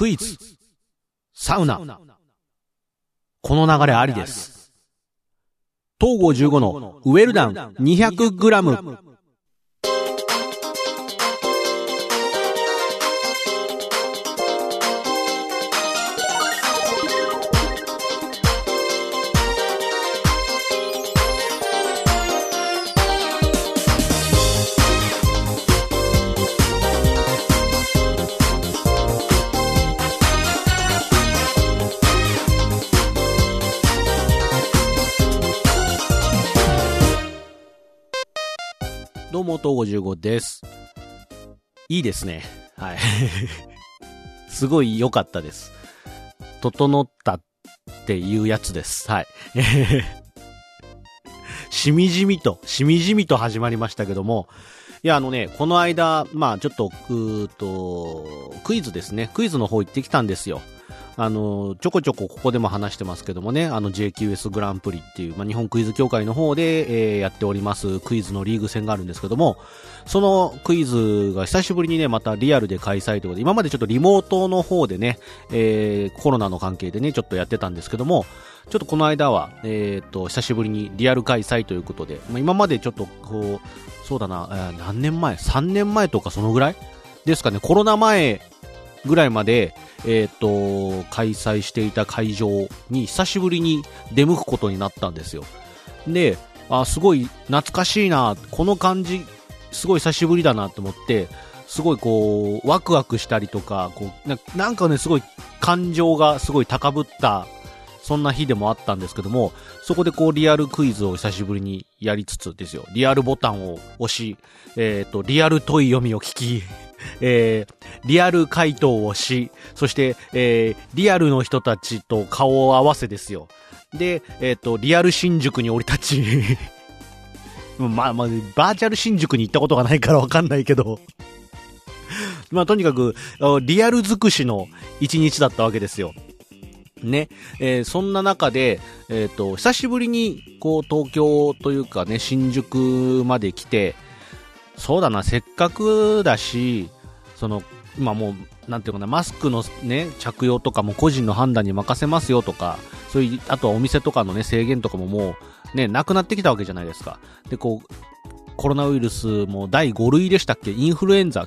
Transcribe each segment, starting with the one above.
クイズ、サウナ。この流れありです。東郷15のウェルダン 200g。どうも、東郷15です。いいですね。はい。すごい良かったです。整ったっていうやつです。はい。しみじみと、しみじみと始まりましたけども、いや、あのね、この間、まあちょっと、うーと、クイズですね。クイズの方行ってきたんですよ。あの、ちょこちょこここでも話してますけどもね、あの JQS グランプリっていう、まあ、日本クイズ協会の方で、えーやっておりますクイズのリーグ戦があるんですけども、そのクイズが久しぶりにね、またリアルで開催ということで、今までちょっとリモートの方でね、えーコロナの関係でね、ちょっとやってたんですけども、ちょっとこの間は、えっ、と、久しぶりにリアル開催ということで、まあ、今までちょっとこう、そうだな、えー何年前 ?3 年前とかそのぐらい？ですかね、コロナ前ぐらいまで、えっ、と、開催していた会場に久しぶりに出向くことになったんですよ。で、あ、すごい懐かしいな、この感じ、すごい久しぶりだなと思って、すごいこう、ワクワクしたりとか、こう、ななんかね、すごい感情がすごい高ぶった、そんな日でもあったんですけども、そこでこう、リアルクイズを久しぶりにやりつつですよ。リアルボタンを押し、えっ、と、リアル問い読みを聞き、えー、リアル回答をし、そして、えー、リアルの人たちと顔を合わせですよ。で、えっ、と、リアル新宿に降り立ち、まあまあ、バーチャル新宿に行ったことがないからわかんないけど、まあとにかく、リアル尽くしの一日だったわけですよ。ね。えーそんな中で、えっ、と、久しぶりに、こう、東京というかね、新宿まで来て、そうだな、せっかくだし、その、今もう、なんていうかな、マスクのね、着用とかも個人の判断に任せますよとか、そういう、あとはお店とかのね、制限とかももう、ね、なくなってきたわけじゃないですか。で、こう、コロナウイルスも第5類でしたっけ？インフルエンザ、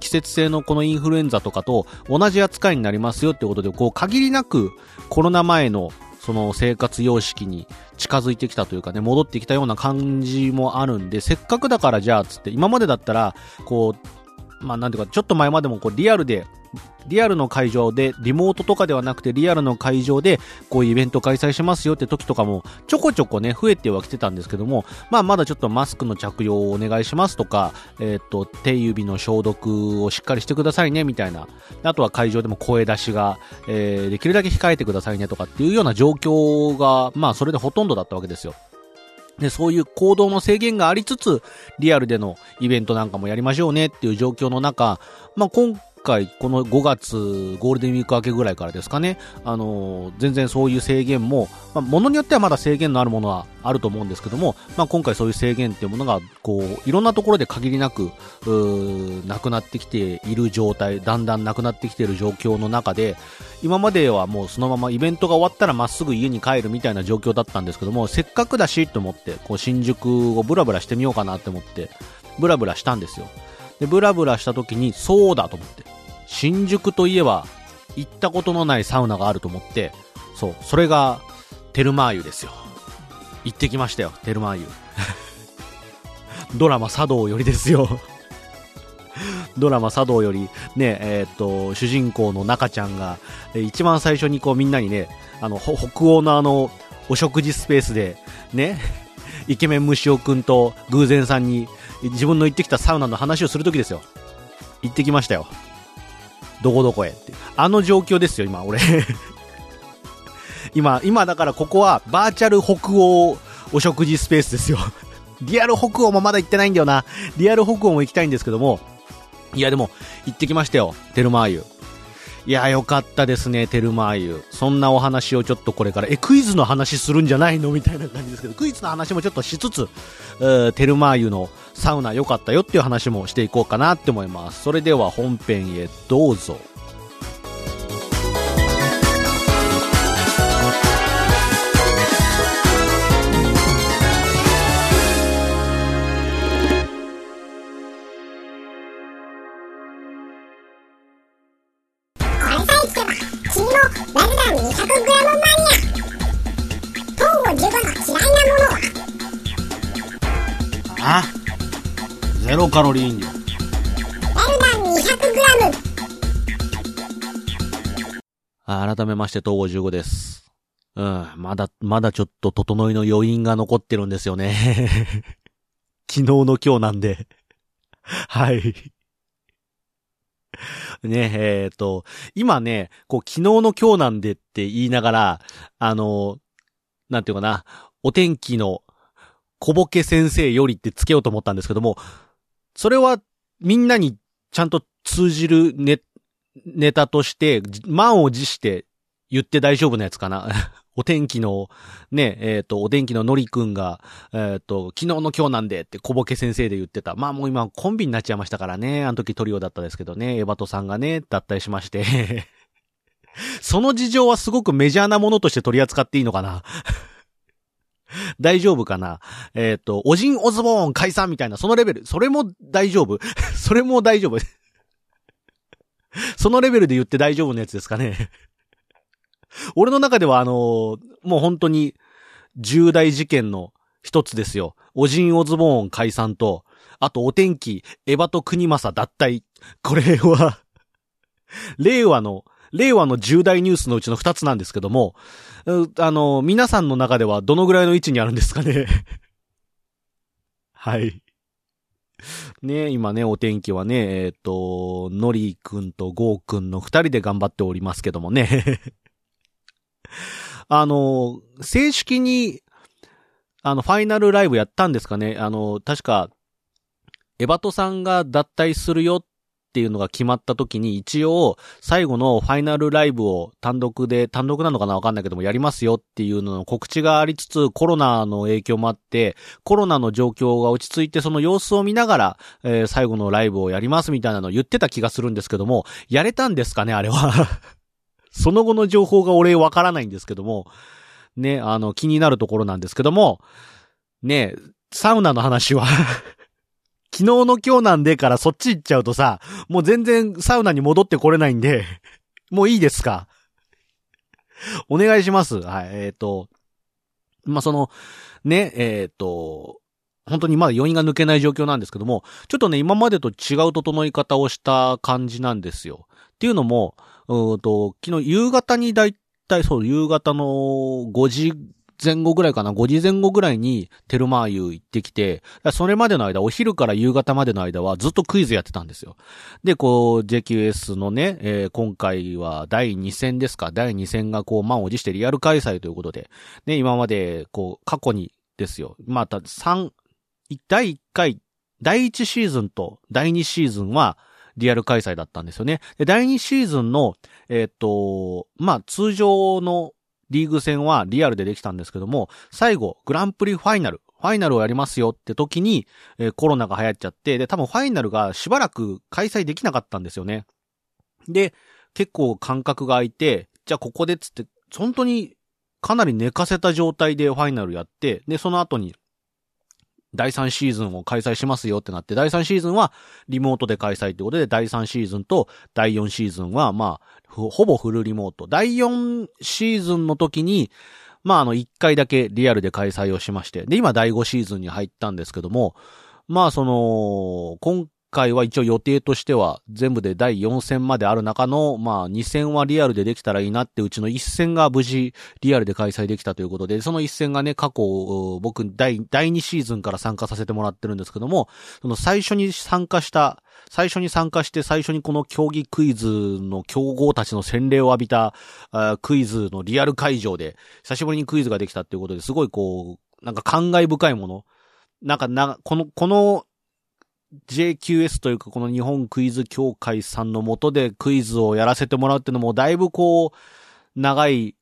季節性のこのインフルエンザとかと同じ扱いになりますよってことで、こう、限りなくコロナ前のその生活様式に近づいてきたというかね、戻ってきたような感じもあるんで、せっかくだからじゃあつって、今までだったら、こう、まあなんていうか、ちょっと前までもこうリアルで、リアルの会場で、リモートとかではなくてリアルの会場で、こういうイベント開催しますよって時とかも、ちょこちょこね、増えてはきてたんですけども、まあまだちょっとマスクの着用をお願いしますとか、えっ、と、手指の消毒をしっかりしてくださいね、みたいな。あとは会場でも声出しが、えーできるだけ控えてくださいねとかっていうような状況が、まあそれでほとんどだったわけですよ。で、そういう行動の制限がありつつ、リアルでのイベントなんかもやりましょうねっていう状況の中、まあ今回、この5月、ゴールデンウィーク明けぐらいからですかね、あのー全然そういう制限も、まあ、ものによってはまだ制限のあるものはあると思うんですけども、まあ今回そういう制限っていうものが、こう、いろんなところで限りなく、なくなってきている状態、だんだんなくなってきている状況の中で、今まではもうそのままイベントが終わったらまっすぐ家に帰るみたいな状況だったんですけども、せっかくだしと思って、こう新宿をブラブラしてみようかなって思って、ブラブラしたんですよ。で、ブラブラした時に、そうだと思って、新宿といえば、行ったことのないサウナがあると思って、そう、それが、テルマー湯ですよ。行ってきましたよ、テルマー湯。ドラマ茶道よりですよ。ドラマ茶道より、ね、えーっと、主人公の中ちゃんが、えー一番最初にこうみんなにね、あの、北欧のあの、お食事スペースで、ね、イケメン虫尾くんと偶然さんに自分の行ってきたサウナの話をするときですよ。行ってきましたよ。どこどこへって。あの状況ですよ、今、俺。今、今だからここはバーチャル北欧お食事スペースですよ。リアル北欧もまだ行ってないんだよな。リアル北欧も行きたいんですけども。いや、でも、行ってきましたよ。テルマーユ。いや、よかったですね、テルマーユ。そんなお話をちょっとこれから、え、クイズの話するんじゃないの？みたいな感じですけど、クイズの話もちょっとしつつ、テルマーユのサウナ良かったよっていう話もしていこうかなって思います。それでは本編へどうぞ。カロリー飲料。改めまして、東郷15です。うん、まだ、まだちょっと整いの余韻が残ってるんですよね。昨日の今日なんで。はい。ねえ、っ、と、今ね、こう、昨日の今日なんでって言いながら、あの、なんていうかな、お天気の小ボケ先生よりってつけようと思ったんですけども、それはみんなにちゃんと通じるネネタとして、満を持して言って大丈夫なやつかな。お天気の、ね、えっ、と、お天気ののりくんが、えっ、と、昨日の今日なんでって小ボケ先生で言ってた。まあもう今コンビになっちゃいましたからね。あの時トリオだったですけどね。エバトさんがね、脱退しまして。その事情はすごくメジャーなものとして取り扱っていいのかな 大丈夫かな？えっ、と、オジン・オズボーン解散みたいな、そのレベル。それも大丈夫？それも大丈夫？そのレベルで言って大丈夫なやつですかね？俺の中ではあのーもう本当に重大事件の一つですよ。オジン・オズボーン解散と、あとお天気、エヴァと国政脱退。これは、令和の、令和の重大ニュースのうちの二つなんですけども、あの皆さんの中ではどのぐらいの位置にあるんですかね？はい。ね今ね、お天気はね、えっ、と、のりくんとゴーくんの二人で頑張っておりますけどもね。あの、正式に、あの、ファイナルライブやったんですかね？あの、確か、エバトさんが脱退するよっっていうのが決まった時に、一応、最後のファイナルライブを単独で、単独なのかなわかんないけども、やりますよっていうのの告知がありつつ、コロナの影響もあって、コロナの状況が落ち着いて、その様子を見ながら、えー最後のライブをやりますみたいなのを言ってた気がするんですけども、やれたんですかねあれは。その後の情報が俺わからないんですけども、ね、あの、気になるところなんですけども、ね、サウナの話は、昨日の今日なんでからそっち行っちゃうとさ、もう全然サウナに戻ってこれないんで、もういいですか？お願いします。はい、えっ、と、まあ、その、ね、えっ、と、本当にまだ余韻が抜けない状況なんですけども、ちょっとね、今までと違う整い方をした感じなんですよ。っていうのも、うんと、昨日夕方にだいたいそう、夕方の5時前後ぐらいかな、5時前後ぐらいにテルマーユ行ってきて、それまでの間、お昼から夕方までの間はずっとクイズやってたんですよ。で、こう、JQS のね、えー今回は第2戦ですか、第2戦がこう、満を持してリアル開催ということで、ね、今まで、こう、過去にですよ、また3、第1回、第1シーズンと第2シーズンは、リアル開催だったんですよね。で、第2シーズンの、えーっと、まあ、通常のリーグ戦はリアルでできたんですけども、最後、グランプリファイナル、ファイナルをやりますよって時に、えーコロナが流行っちゃって、で、多分ファイナルがしばらく開催できなかったんですよね。で、結構間隔が空いて、じゃあここでっつって、本当にかなり寝かせた状態でファイナルやって、で、その後に、第3シーズンを開催しますよってなって、第3シーズンはリモートで開催ってことで、第3シーズンと第4シーズンは、まあ、ほぼフルリモート。第4シーズンの時に、まあ、あの、1回だけリアルで開催をしまして、で、今第5シーズンに入ったんですけども、まあ、その、今回は一応予定としては、全部で第4戦まである中の、まあ、2戦はリアルでできたらいいなって、うちの1戦が無事、リアルで開催できたということで、その1戦がね、過去、僕、第、第2シーズンから参加させてもらってるんですけども、その最初に参加した、最初に参加して最初にこの競技クイズの強豪たちの洗礼を浴びた、あクイズのリアル会場で、久しぶりにクイズができたっていうことですごいこう、なんか感慨深いもの。なんかな、この、この JQS というかこの日本クイズ協会さんのもとでクイズをやらせてもらうっていうのもだいぶこう、長い、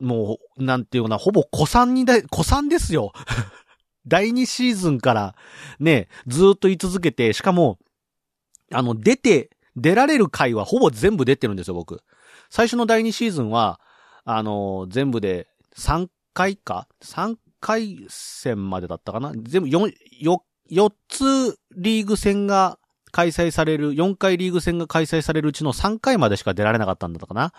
もう、なんていうかな、ほぼ古参にだ、古参ですよ。第2シーズンからね、ずっと言い続けて、しかも、あの、出て、出られる回はほぼ全部出てるんですよ、僕。最初の第2シーズンは、あの、全部で3回か ?3 回戦までだったかな？全部4、4、4つリーグ戦が開催される、4回リーグ戦が開催されるうちの3回までしか出られなかったんだったかな。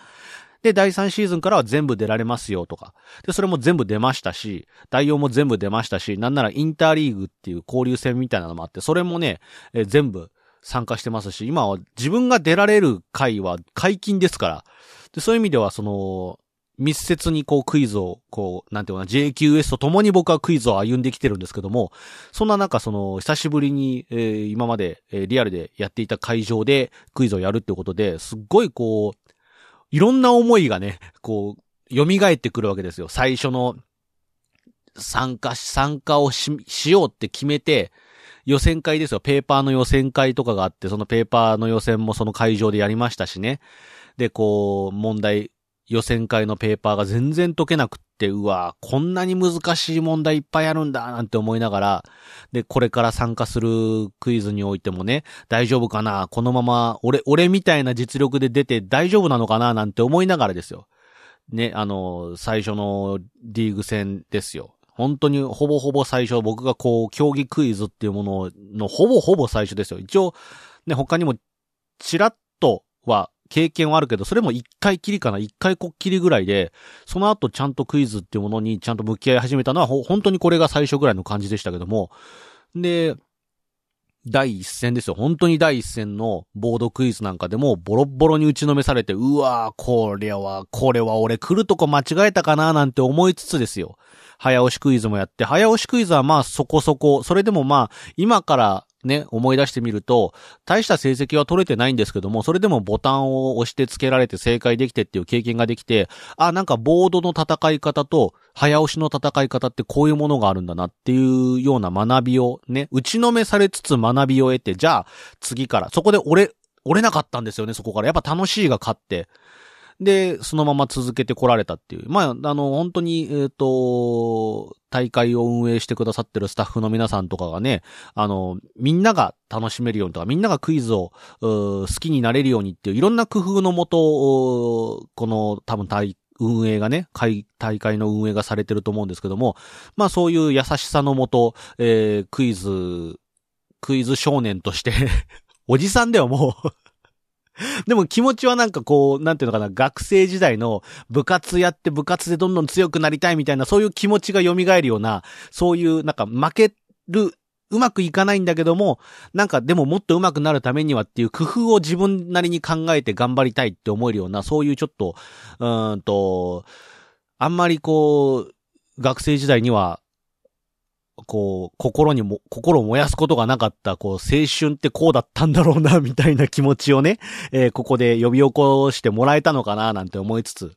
で、第3シーズンからは全部出られますよとか。で、それも全部出ましたし、第4も全部出ましたし、なんならインターリーグっていう交流戦みたいなのもあって、それもね、え全部参加してますし、今は自分が出られる回は解禁ですから。で、そういう意味では、その、密接にこうクイズを、こう、なんていうかな、JQS と共に僕はクイズを歩んできてるんですけども、そんな中、その、久しぶりに、えー今まで、えーリアルでやっていた会場でクイズをやるってことで、すっごいこう、いろんな思いがね、こう、蘇ってくるわけですよ。最初の、参加し、参加をし、しようって決めて、予選会ですよ。ペーパーの予選会とかがあって、そのペーパーの予選もその会場でやりましたしね。で、こう、問題、予選会のペーパーが全然解けなくって、うわこんなに難しい問題いっぱいあるんだ、なんて思いながら、で、これから参加するクイズにおいてもね、大丈夫かなこのまま、俺、俺みたいな実力で出て大丈夫なのかななんて思いながらですよ。ね、あの、最初のリーグ戦ですよ。本当にほぼほぼ最初、僕がこう、競技クイズっていうもののほぼほぼ最初ですよ。一応、ね、他にも、ちらっとは経験はあるけど、それも一回きりかな、一回こっきりぐらいで、その後ちゃんとクイズっていうものにちゃんと向き合い始めたのは、本当にこれが最初ぐらいの感じでしたけども、で、第一戦ですよ。本当に第一戦のボードクイズなんかでもボロボロに打ちのめされて、うわー、これは、これは俺来るとこ間違えたかななんて思いつつですよ。早押しクイズもやって、早押しクイズはまあそこそこ、それでもまあ、今からね、思い出してみると、大した成績は取れてないんですけども、それでもボタンを押して付けられて正解できてっていう経験ができて、あ、なんかボードの戦い方と、早押しの戦い方ってこういうものがあるんだなっていうような学びをね、打ちのめされつつ学びを得て、じゃあ次から、そこで折れ、折れなかったんですよね、そこから。やっぱ楽しいが勝って。で、そのまま続けてこられたっていう。まあ、あの、本当に、えっ、と、大会を運営してくださってるスタッフの皆さんとかがね、あの、みんなが楽しめるようにとか、みんながクイズを好きになれるようにっていう、いろんな工夫のもと、この多分大運営がね、会大会の運営がされてると思うんですけども、まあそういう優しさのもと、えークイズ、クイズ少年として、おじさんではもう、でも気持ちはなんかこう、なんていうのかな、学生時代の部活やって部活でどんどん強くなりたいみたいな、そういう気持ちが蘇るような、そういうなんか負ける、うまくいかないんだけども、なんかでももっと上手くなるためにはっていう工夫を自分なりに考えて頑張りたいって思えるような、そういうちょっと、うーんと、あんまりこう、学生時代には、こう、心にも、心を燃やすことがなかった、こう、青春ってこうだったんだろうな、みたいな気持ちをね、えーここで呼び起こしてもらえたのかな、なんて思いつつ、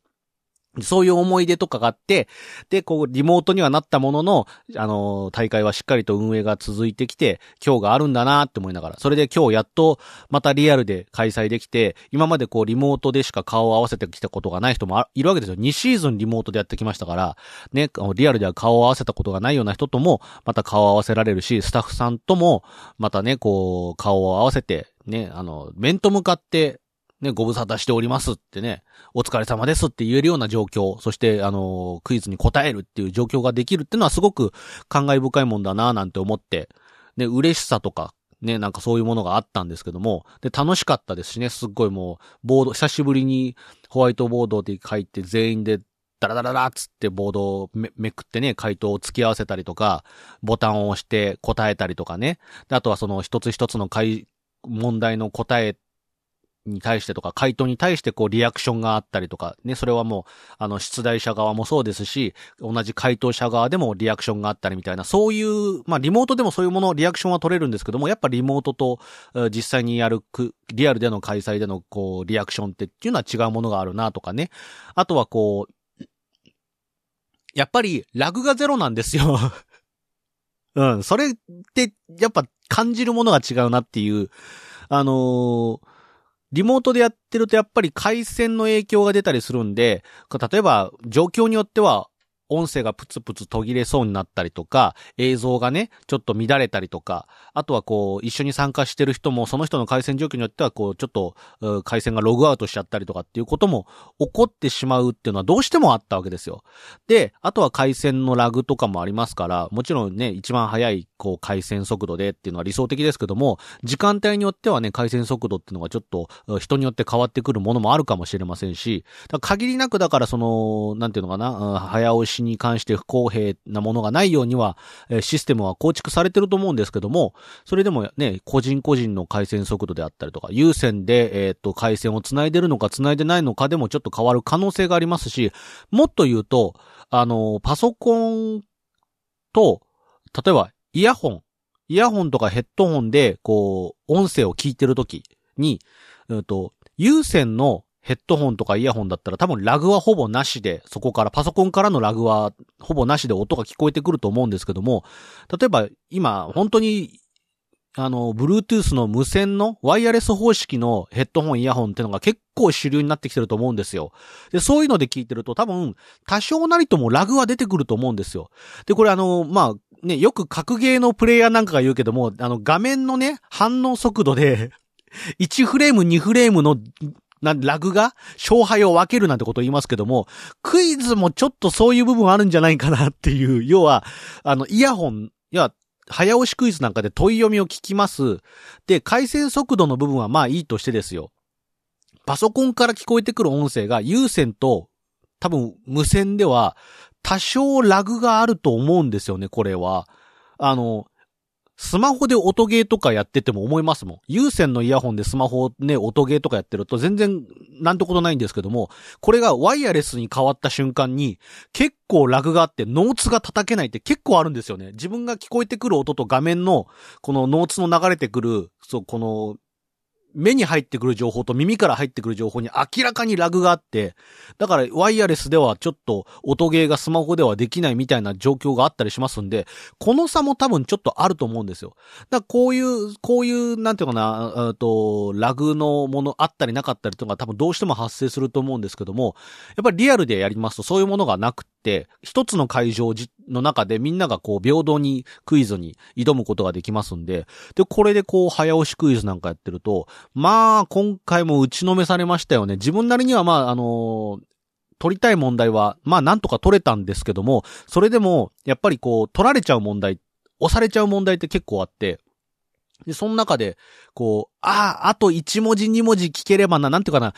そういう思い出とかがあって、で、こう、リモートにはなったものの、あの大会はしっかりと運営が続いてきて、今日があるんだなって思いながら、それで今日やっと、またリアルで開催できて、今までこう、リモートでしか顔を合わせてきたことがない人もいるわけですよ。2シーズンリモートでやってきましたから、ね、リアルでは顔を合わせたことがないような人とも、また顔を合わせられるし、スタッフさんとも、またね、こう、顔を合わせて、ね、あの、面と向かって、ね、ご無沙汰しておりますってね、お疲れ様ですって言えるような状況、そして、あの、クイズに答えるっていう状況ができるっていうのはすごく感慨深いもんだなぁなんて思って、ね、嬉しさとか、ね、なんかそういうものがあったんですけども、で、楽しかったですしね、すっごいもう、ボード、久しぶりにホワイトボードで書いて全員でダラダラダラっつってボードをめめくってね、回答を付き合わせたりとか、ボタンを押して答えたりとかね。であとはその一つ一つの回、問題の答えに対してとか、回答に対してこうリアクションがあったりとか、ね、それはもう、あの、出題者側もそうですし、同じ回答者側でもリアクションがあったりみたいな、そういう、まあ、リモートでもそういうもの、リアクションは取れるんですけども、やっぱリモートと、実際にやるく、リアルでの開催での、こう、リアクションってっていうのは違うものがあるなとかね。あとはこう、やっぱり、ラグがゼロなんですよ。うん、それって、やっぱ感じるものが違うなっていう、あのーリモートでやってるとやっぱり回線の影響が出たりするんで、例えば状況によっては音声がプツプツ途切れそうになったりとか、映像がね、ちょっと乱れたりとか、あとはこう、一緒に参加してる人も、その人の回線状況によっては、こう、ちょっと、回線がログアウトしちゃったりとかっていうことも起こってしまうっていうのはどうしてもあったわけですよ。で、あとは回線のラグとかもありますから、もちろんね、一番速い、こう、回線速度でっていうのは理想的ですけども、時間帯によってはね、回線速度っていうのがちょっと、人によって変わってくるものもあるかもしれませんし、限りなくだからその、なんていうのかな、早押しに関して不公平なものがないようには、システムは構築されてると思うんですけども、それでもね、個人個人の回線速度であったりとか、有線で、えっ、と、回線を繋いでるのか繋いでないのかでもちょっと変わる可能性がありますし、もっと言うと、あの、パソコンと、例えば、イヤホン、イヤホンとかヘッドホンで、こう、音声を聞いてるときに、うんと、有線のヘッドホンとかイヤホンだったら多分ラグはほぼなしで、そこからパソコンからのラグはほぼなしで音が聞こえてくると思うんですけども、例えば今本当にあの、Bluetooth の無線のワイヤレス方式のヘッドホン、イヤホンってのが結構主流になってきてると思うんですよ。で、そういうので聞いてると多分、多少なりともラグは出てくると思うんですよ。で、これあの、まあ、ね、よく格ゲーのプレイヤーなんかが言うけども、あの、画面のね、反応速度で 1フレーム、2フレームのな、ラグが勝敗を分けるなんてことを言いますけども、クイズもちょっとそういう部分あるんじゃないかなっていう、要は、あの、イヤホン、いや、早押しクイズなんかで問い読みを聞きます。で、回線速度の部分はまあいいとしてですよ。パソコンから聞こえてくる音声が有線と多分無線では多少ラグがあると思うんですよね、これは。あの、スマホで音ゲーとかやってても思いますもん。有線のイヤホンでスマホね、音ゲーとかやってると全然なんてことないんですけども、これがワイヤレスに変わった瞬間に結構ラグがあってノーツが叩けないって結構あるんですよね。自分が聞こえてくる音と画面のこのノーツの流れてくる、そう、この目に入ってくる情報と耳から入ってくる情報に明らかにラグがあって、だからワイヤレスではちょっと音ゲーがスマホではできないみたいな状況があったりしますんで、この差も多分ちょっとあると思うんですよ。だからこういう、こういう、なんていうかな、えっと、ラグのものあったりなかったりとか多分どうしても発生すると思うんですけども、やっぱりリアルでやりますとそういうものがなくって、一つの会場の中でみんながこう平等にクイズに挑むことができますんで、で、これでこう早押しクイズなんかやってると、まあ、今回も打ちのめされましたよね。自分なりにはまあ、あのー、取りたい問題は、まあなんとか取れたんですけども、それでも、やっぱりこう、取られちゃう問題、押されちゃう問題って結構あって、で、その中で、こう、ああ、あと1文字2文字聞ければな、なんていうかな、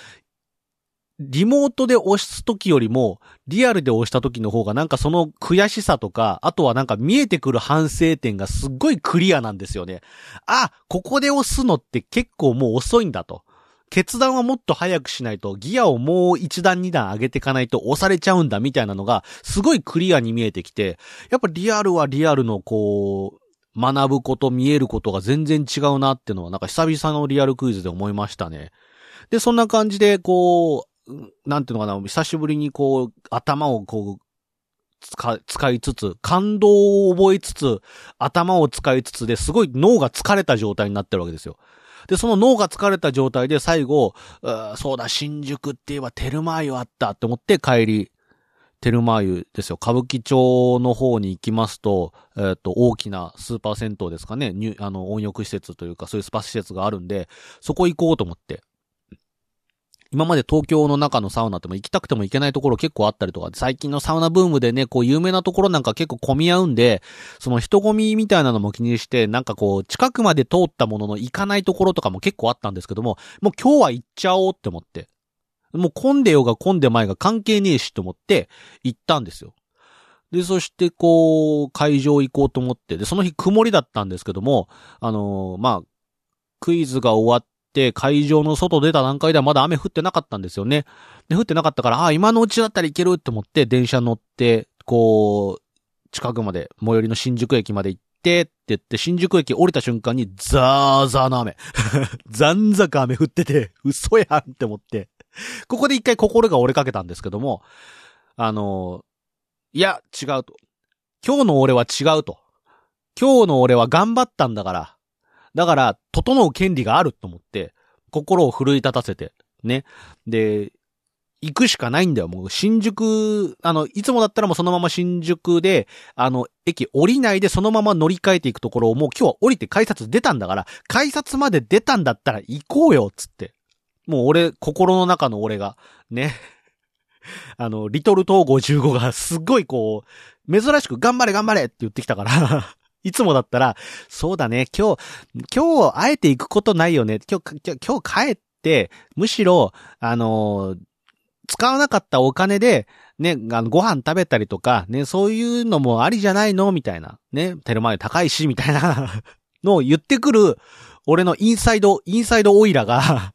リモートで押す時よりも、リアルで押した時の方がなんかその悔しさとか、あとはなんか見えてくる反省点がすっごいクリアなんですよね。あ、ここで押すのって結構もう遅いんだと。決断はもっと早くしないと、ギアをもう一段二段上げていかないと押されちゃうんだみたいなのが、すごいクリアに見えてきて、やっぱリアルはリアルのこう、学ぶこと、見えることが全然違うなっていうのは、なんか久々のリアルクイズで思いましたね。で、そんな感じで、こう、なんていうのかな、久しぶりにこう、頭をこう、使、使いつつ、感動を覚えつつ、頭を使いつつですごい脳が疲れた状態になってるわけですよ。で、その脳が疲れた状態で最後、うそうだ、新宿って言えばテルマー湯あったって思って帰り、テルマー湯ですよ。歌舞伎町の方に行きますと、えっ、ー、と、大きなスーパー銭湯ですかね。あの、温浴施設というか、そういうスパ施設があるんで、そこ行こうと思って。今まで東京の中のサウナっても行きたくても行けないところ結構あったりとか、最近のサウナブームでね、こう有名なところなんか結構混み合うんで、その人混みみたいなのも気にして、なんかこう、近くまで通ったものの行かないところとかも結構あったんですけども、もう今日は行っちゃおうって思って。もう混んでようが混んでまいが関係ねえしと思って行ったんですよ。で、そしてこう、会場行こうと思って、で、その日曇りだったんですけども、あのー、まあ、クイズが終わって会場の外出た段階ではまだ雨降ってなかったんですよね。で、降ってなかったから、ああ、今のうちだったらいけるって思って電車乗って、こう、近くまで、最寄りの新宿駅まで行って、って言って、新宿駅降りた瞬間に、ザーザーの雨。残坂雨降ってて、嘘やんって思って。ここで一回心が折れかけたんですけども、あの、いや、違うと。今日の俺は違うと。今日の俺は頑張ったんだから、だから、整う権利があると思って、心を奮い立たせて、ね。で、行くしかないんだよ。もう新宿、あの、いつもだったらもうそのまま新宿で、あの、駅降りないでそのまま乗り換えていくところをもう今日は降りて改札出たんだから、改札まで出たんだったら行こうよ、つって。もう俺、心の中の俺が、ね。あの、リトル東55がすっごいこう、珍しく頑張れ頑張れって言ってきたからいつもだったら、そうだね、今日、今日、あえて行くことないよね。今日、今日帰って、むしろ、あのー、使わなかったお金で、ね、あの、ご飯食べたりとか、ね、そういうのもありじゃないの？みたいな。ね、テルマエ高いし、みたいな のを言ってくる、俺のインサイド、インサイドオイラが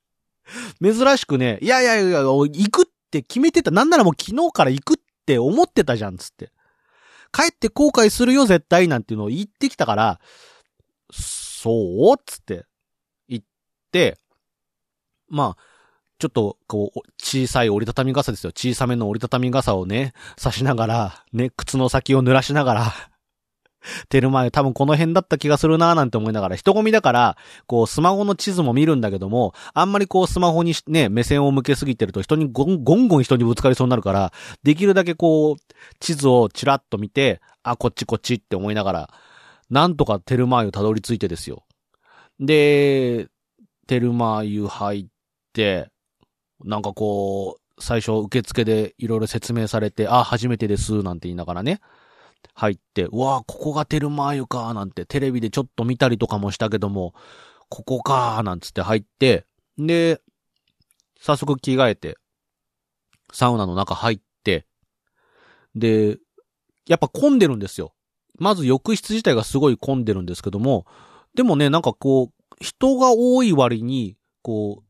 珍しくね、いやいやいや、行くって決めてた。なんならもう昨日から行くって思ってたじゃん、つって。帰って後悔するよ、絶対、なんていうのを言ってきたから、そう？つって、言って、まあ、ちょっと、こう、小さい折りたたみ傘ですよ。小さめの折りたたみ傘をね、刺しながら、ね、靴の先を濡らしながらテルマエ多分この辺だった気がするなーなんて思いながら、人混みだから、こうスマホの地図も見るんだけども、あんまりこうスマホにね、目線を向けすぎてると人にゴンゴンゴン人にぶつかりそうになるから、できるだけこう、地図をチラッと見て、あ、こっちこっちって思いながら、なんとかテルマーユたどり着いてですよ。で、テルマーユ入って、なんかこう、最初受付でいろいろ説明されて、あ、初めてです、なんて言いながらね。入って、うわここがテルマーユか、なんてテレビでちょっと見たりとかもしたけども、ここか、なんつって入って、で、早速着替えて、サウナの中入って、で、やっぱ混んでるんですよ。まず浴室自体がすごい混んでるんですけども、でもね、なんかこう、人が多い割に、こう、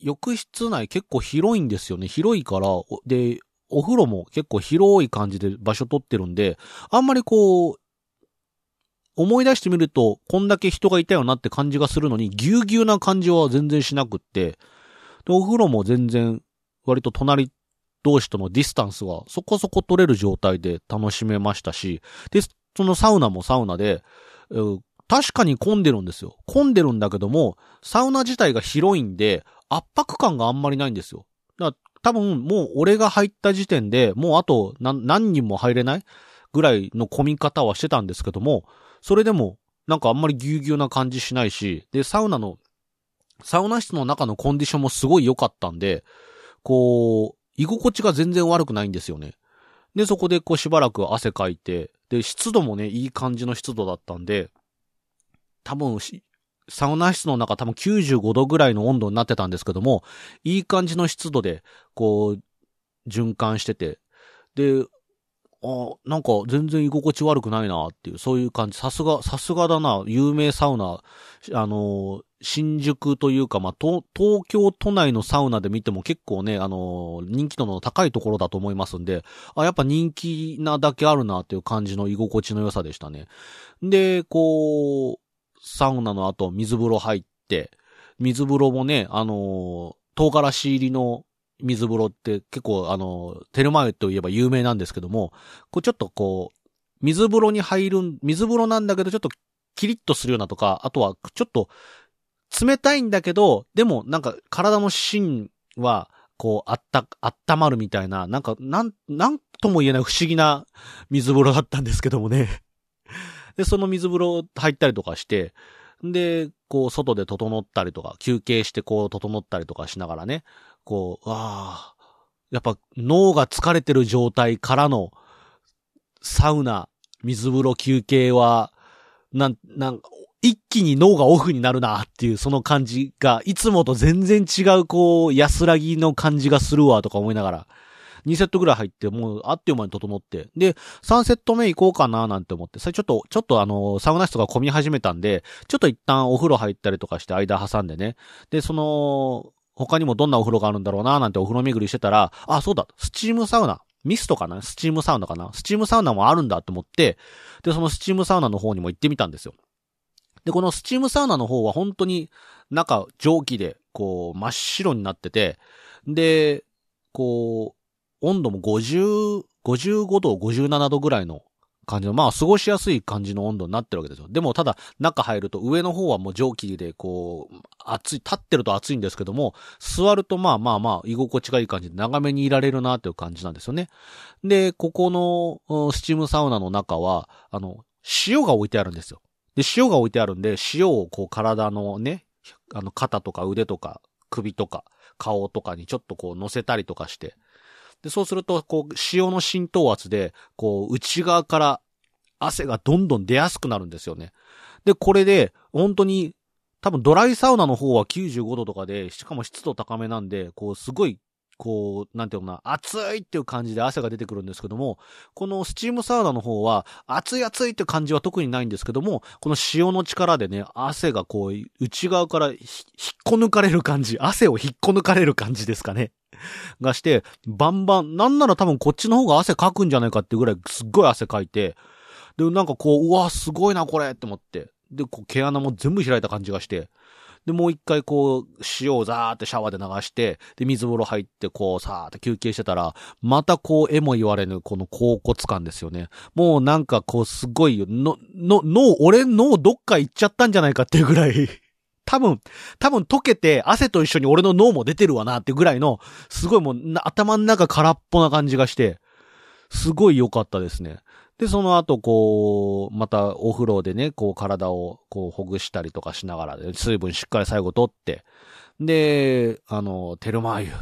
浴室内結構広いんですよね。広いから、で、お風呂も結構広い感じで場所取ってるんで、あんまりこう、思い出してみると、こんだけ人がいたよなって感じがするのに、ぎゅうぎゅうな感じは全然しなくって、お風呂も全然、割と隣同士とのディスタンスはそこそこ取れる状態で楽しめましたし、で、そのサウナもサウナで、確かに混んでるんですよ。混んでるんだけども、サウナ自体が広いんで、圧迫感があんまりないんですよ。多分もう俺が入った時点でもうあと何何人も入れない？ぐらいの混み方はしてたんですけども、それでもなんかあんまりぎゅうぎゅうな感じしないし、で、サウナの、サウナ室の中のコンディションもすごい良かったんで、こう、居心地が全然悪くないんですよね。で、そこでこうしばらく汗かいて、で、湿度もね、いい感じの湿度だったんで、多分サウナ室の中多分95度ぐらいの温度になってたんですけども、いい感じの湿度で、こう、循環してて、で、あ、なんか全然居心地悪くないなっていう、そういう感じ。さすが、さすがだな。有名サウナ。あの、新宿というか、まあ、東京都内のサウナで見ても結構ね、あの、人気度の高いところだと思いますんで、あ、やっぱ人気なだけあるなっていう感じの居心地の良さでしたね。で、こう、サウナの後、水風呂入って、水風呂もね、あのー、唐辛子入りの水風呂って結構あの、テルマエといえば有名なんですけども、こうちょっとこう、水風呂に入る、水風呂なんだけどちょっとキリッとするようなとか、あとはちょっと冷たいんだけど、でもなんか体の芯は、こう、あった、あったまるみたいな、なんか、なん、なんとも言えない不思議な水風呂だったんですけどもね。で、その水風呂入ったりとかして、で、こう、外で整ったりとか、休憩してこう、整ったりとかしながらね、こう、わあ、やっぱ脳が疲れてる状態からの、サウナ、水風呂休憩は、なん、なん、一気に脳がオフになるなっていうその感じが、いつもと全然違うこう、安らぎの感じがするわとか思いながら、2セットぐらい入って、もうあっという間に整って。で、3セット目行こうかななんて思って、それちょっと、ちょっとあの、サウナ室が混み始めたんで、ちょっと一旦お風呂入ったりとかして間挟んでね。で、その、他にもどんなお風呂があるんだろうななんてお風呂巡りしてたら、あ、そうだ、スチームサウナ。ミストかな？スチームサウナかな？スチームサウナもあるんだと思って、で、そのスチームサウナの方にも行ってみたんですよ。で、このスチームサウナの方は本当に中蒸気でこう真っ白になってて、で、こう、温度も50、55度、57度ぐらいの感じの、まあ、過ごしやすい感じの温度になってるわけですよ。でも、ただ、中入ると上の方はもう蒸気で、こう、暑い、立ってると暑いんですけども、座るとまあまあまあ、居心地がいい感じで長めにいられるなという感じなんですよね。で、ここの、スチームサウナの中は、あの、塩が置いてあるんですよ。で、塩が置いてあるんで、塩をこう体のね、あの、肩とか腕とか首とか顔とかにちょっとこう乗せたりとかして、で、そうすると、こう、潮の浸透圧で、こう、内側から汗がどんどん出やすくなるんですよね。で、これで、本当に、多分ドライサウナの方は95度とかで、しかも湿度高めなんで、こう、すごいこう、なんていうのかな、暑いっていう感じで汗が出てくるんですけども、このスチームサウナの方は、暑い暑いって感じは特にないんですけども、この塩の力でね、汗がこう、内側から引っこ抜かれる感じ、汗を引っこ抜かれる感じですかね。がして、バンバン、なんなら多分こっちの方が汗かくんじゃないかっていうぐらいすっごい汗かいて、で、なんかこう、うわ、すごいな、これって思って。で、こう、毛穴も全部開いた感じがして、で、もう一回こう、塩をザーってシャワーで流して、で、水風呂入ってこう、さーって休憩してたら、またこう、絵も言われぬ、この甲骨感ですよね。もうなんかこう、すごい、の、の、脳、俺脳どっか行っちゃったんじゃないかっていうぐらい 多分、多分溶けて汗と一緒に俺の脳も出てるわなってぐらいの、すごいもう頭の中空っぽな感じがして、すごい良かったですね。で、その後、こう、またお風呂でね、こう体をこうほぐしたりとかしながら、水分しっかり最後取って、で、あの、テルマーユ、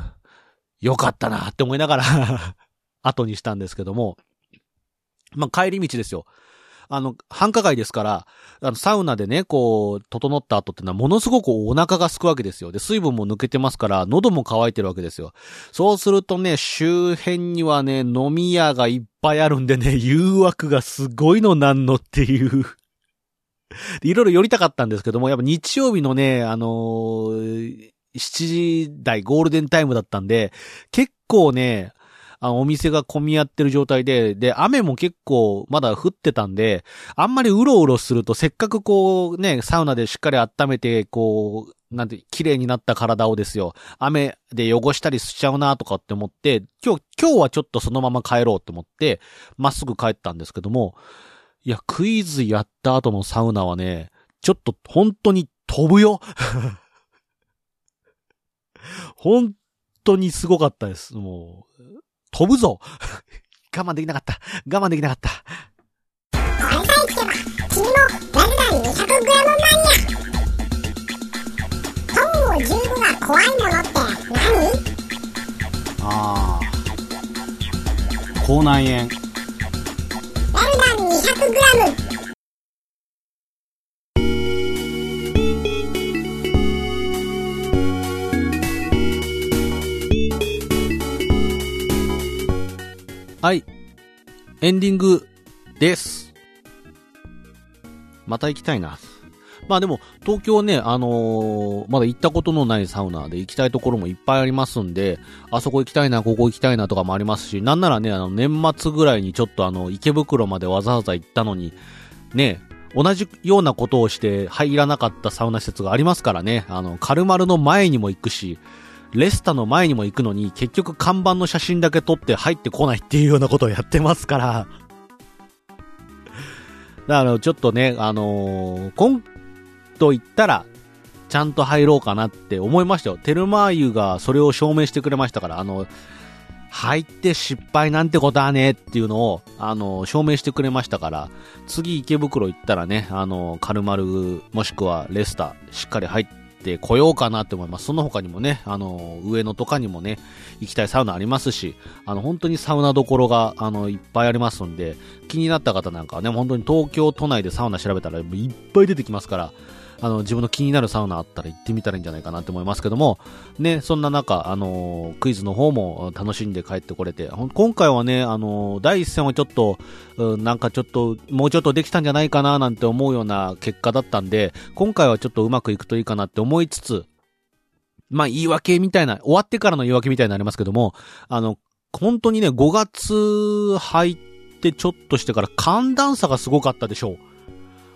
良かったなって思いながら 後にしたんですけども、まあ、帰り道ですよ。あの、繁華街ですから、あの、サウナでね、こう、整った後ってのはものすごくお腹が空くわけですよ。で、水分も抜けてますから、喉も渇いてるわけですよ。そうするとね、周辺にはね、飲み屋がいっぱいあるんでね、誘惑がすごいのなんのっていういろいろ寄りたかったんですけども、やっぱ日曜日のね、あのー、7時台ゴールデンタイムだったんで、結構ね、あお店が混み合ってる状態で、で、雨も結構まだ降ってたんで、あんまりうろうろすると、せっかくこうね、サウナでしっかり温めて、こう、なんて、綺麗になった体をですよ、雨で汚したりしちゃうなとかって思って、今日、今日はちょっとそのまま帰ろうと思って、まっすぐ帰ったんですけども、いや、クイズやった後のサウナはね、ちょっと本当に飛ぶよ 本当にすごかったです。もう、飛ぶぞ 我慢できなかった。我慢できなかった。君もラルダン 200g マニア。本を15が怖いものって何ああ。口内炎。はい。エンディングです。また行きたいな。まあでも、東京ね、あのー、まだ行ったことのないサウナで行きたいところもいっぱいありますんで、あそこ行きたいな、ここ行きたいなとかもありますし、なんならね、あの、年末ぐらいにちょっとあの、池袋までわざわざ行ったのに、ね、同じようなことをして入らなかったサウナ施設がありますからね、あの、カルマルの前にも行くし、レスタの前にも行くのに、結局看板の写真だけ撮って入ってこないっていうようなことをやってますから。だからちょっとね、あのー、今度行ったら、ちゃんと入ろうかなって思いましたよ。テルマーユがそれを証明してくれましたから、あの、入って失敗なんてことはねっていうのを、あの、証明してくれましたから、次池袋行ったらね、あの、カルマル、もしくはレスタ、しっかり入ってこようかなって思います。その他にもね、あの、上野とかにもね、行きたいサウナありますし、あの、本当にサウナどころが、あの、いっぱいありますんで、気になった方なんかはね、本当に東京都内でサウナ調べたらいっぱい出てきますから、あの、自分の気になるサウナあったら行ってみたらいいんじゃないかなって思いますけども、ね、そんな中、あのクイズの方も楽しんで帰ってこれて、今回はね、あの第一戦はちょっと、なんかちょっと、もうちょっとできたんじゃないかななんて思うような結果だったんで、今回はちょっとうまくいくといいかなって思いつつ、まあ、言い訳みたいな、終わってからの言い訳みたいになりますけども、あの、本当にね、5月入ってちょっとしてから寒暖差がすごかったでしょう。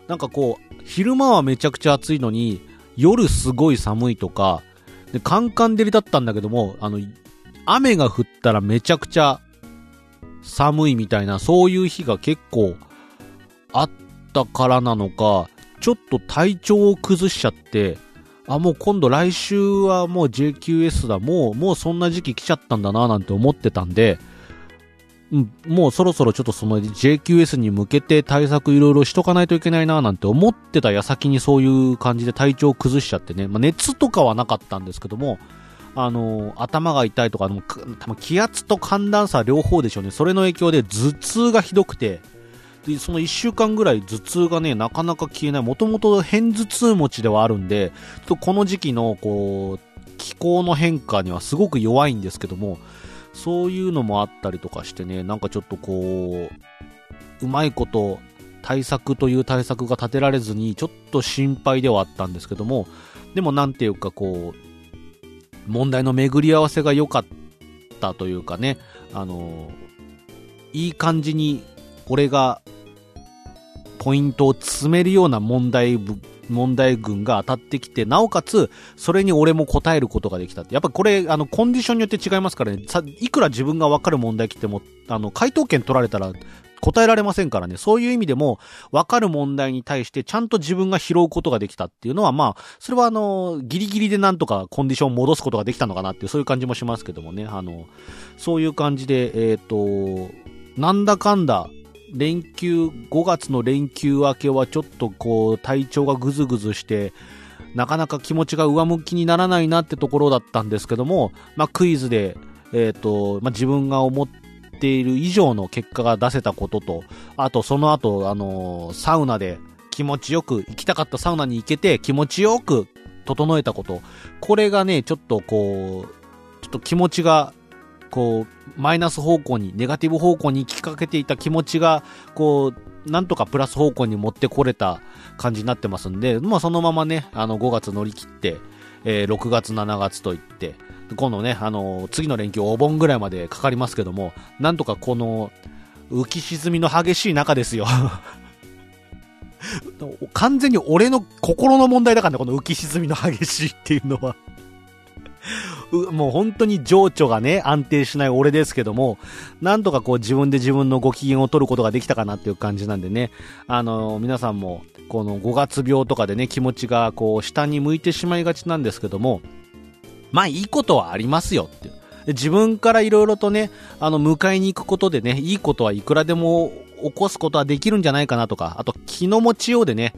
なんかこう、昼間はめちゃくちゃ暑いのに、夜すごい寒いとか、で、カンカン照りだったんだけども、あの、雨が降ったらめちゃくちゃ寒いみたいな、そういう日が結構あったからなのか、ちょっと体調を崩しちゃって、あ、もう今度来週はもう JQS だ、もう、もうそんな時期来ちゃったんだななんて思ってたんで、もうそろそろちょっとその JQS に向けて対策いろいろしとかないといけないななんて思ってた矢先にそういう感じで体調を崩しちゃってね、まあ、熱とかはなかったんですけども、あのー、頭が痛いとか、多分気圧と寒暖差両方でしょうね。それの影響で頭痛がひどくて、で、その1週間ぐらい頭痛がね、なかなか消えない。もともと偏頭痛持ちではあるんで、ちょっとこの時期の、こう、気候の変化にはすごく弱いんですけども、そういうのもあったりとかしてね、なんかちょっとこう、うまいこと対策という対策が立てられずに、ちょっと心配ではあったんですけども、でもなんていうかこう、問題の巡り合わせが良かったというかね、あの、いい感じに俺がポイントを詰めるような問題問題群が当たってきて、なおかつ、それに俺も答えることができたって。やっぱこれ、あの、コンディションによって違いますからね、さいくら自分がわかる問題来ても、あの、回答権取られたら、答えられませんからね。そういう意味でも、わかる問題に対してちゃんと自分が拾うことができたっていうのは、まあ、それはあの、ギリギリでなんとかコンディションを戻すことができたのかなっていう、そういう感じもしますけどもね。あの、そういう感じで、えっ、ー、と、なんだかんだ、連休、5月の連休明けはちょっとこう、体調がぐずぐずして、なかなか気持ちが上向きにならないなってところだったんですけども、まあ、クイズで、えっ、ー、と、まあ、自分が思っている以上の結果が出せたことと、あとその後、あのー、サウナで気持ちよく、行きたかったサウナに行けて気持ちよく整えたこと、これがね、ちょっとこう、ちょっと気持ちがこう、マイナス方向に、ネガティブ方向に行きかけていた気持ちが、こう、なんとかプラス方向に持ってこれた感じになってますんで、まあそのままね、あの5月乗り切って、えー、6月7月といって、今度ね、あの次の連休お盆ぐらいまでかかりますけども、なんとかこの、浮き沈みの激しい中ですよ。完全に俺の心の問題だからね、この浮き沈みの激しいっていうのは。もう本当に情緒がね、安定しない俺ですけども、なんとかこう自分で自分のご機嫌を取ることができたかなっていう感じなんでね、あの、皆さんも、この5月病とかでね、気持ちがこう下に向いてしまいがちなんですけども、まあいいことはありますよって。自分からいろいろとね、あの、迎えに行くことでね、いいことはいくらでも起こすことはできるんじゃないかなとか、あと気の持ちようでね、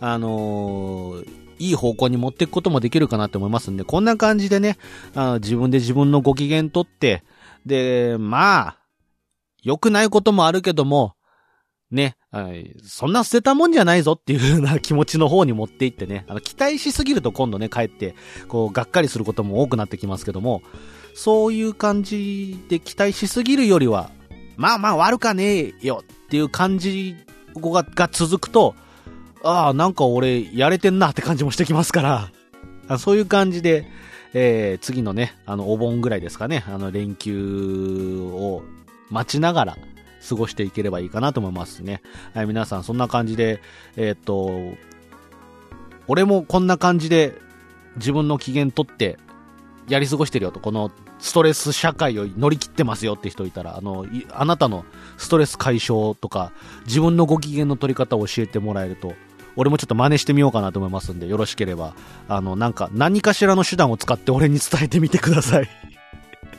あのーいい方向に持っていくこともできるかなって思いますんで、こんな感じでね、あ自分で自分のご機嫌とって、で、まあ、良くないこともあるけども、ね、そんな捨てたもんじゃないぞっていう風な気持ちの方に持っていってね、あの、期待しすぎると今度ね、帰って、こう、がっかりすることも多くなってきますけども、そういう感じで期待しすぎるよりは、まあまあ悪かねえよっていう感じが続くと、ああ、なんか俺、やれてんなって感じもしてきますから、そういう感じで、えー、次のね、あの、お盆ぐらいですかね、あの、連休を待ちながら過ごしていければいいかなと思いますね。はい、皆さん、そんな感じで、えー、っと、俺もこんな感じで自分の機嫌取ってやり過ごしてるよと、このストレス社会を乗り切ってますよって人いたら、あの、あなたのストレス解消とか、自分のご機嫌の取り方を教えてもらえると、俺もちょっと真似してみようかなと思いますんで、よろしければ、あの、なんか、何かしらの手段を使って俺に伝えてみてください。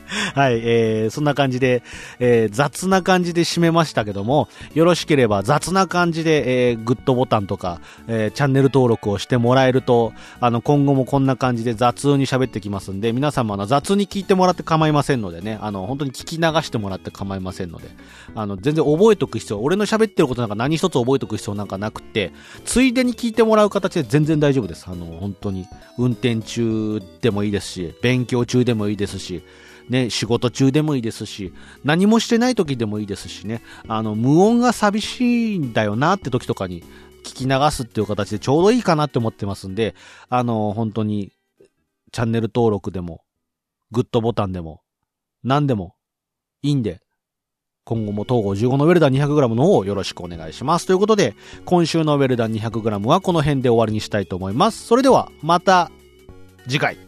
はい、えー、そんな感じで、えー、雑な感じで締めましたけども、よろしければ雑な感じで、えー、グッドボタンとか、えー、チャンネル登録をしてもらえると、あの、今後もこんな感じで雑に喋ってきますんで、皆様の雑に聞いてもらって構いませんのでね、あの、本当に聞き流してもらって構いませんので、あの、全然覚えとく必要、俺の喋ってることなんか何一つ覚えとく必要なんかなくて、ついでに聞いてもらう形で全然大丈夫です。あの、本当に。運転中でもいいですし、勉強中でもいいですし、ね、仕事中でもいいですし、何もしてない時でもいいですしね、あの、無音が寂しいんだよなって時とかに聞き流すっていう形でちょうどいいかなって思ってますんで、あの、本当に、チャンネル登録でも、グッドボタンでも、何でもいいんで、今後も東郷15のウェルダン 200g の方をよろしくお願いします。ということで、今週のウェルダン 200g はこの辺で終わりにしたいと思います。それでは、また次回。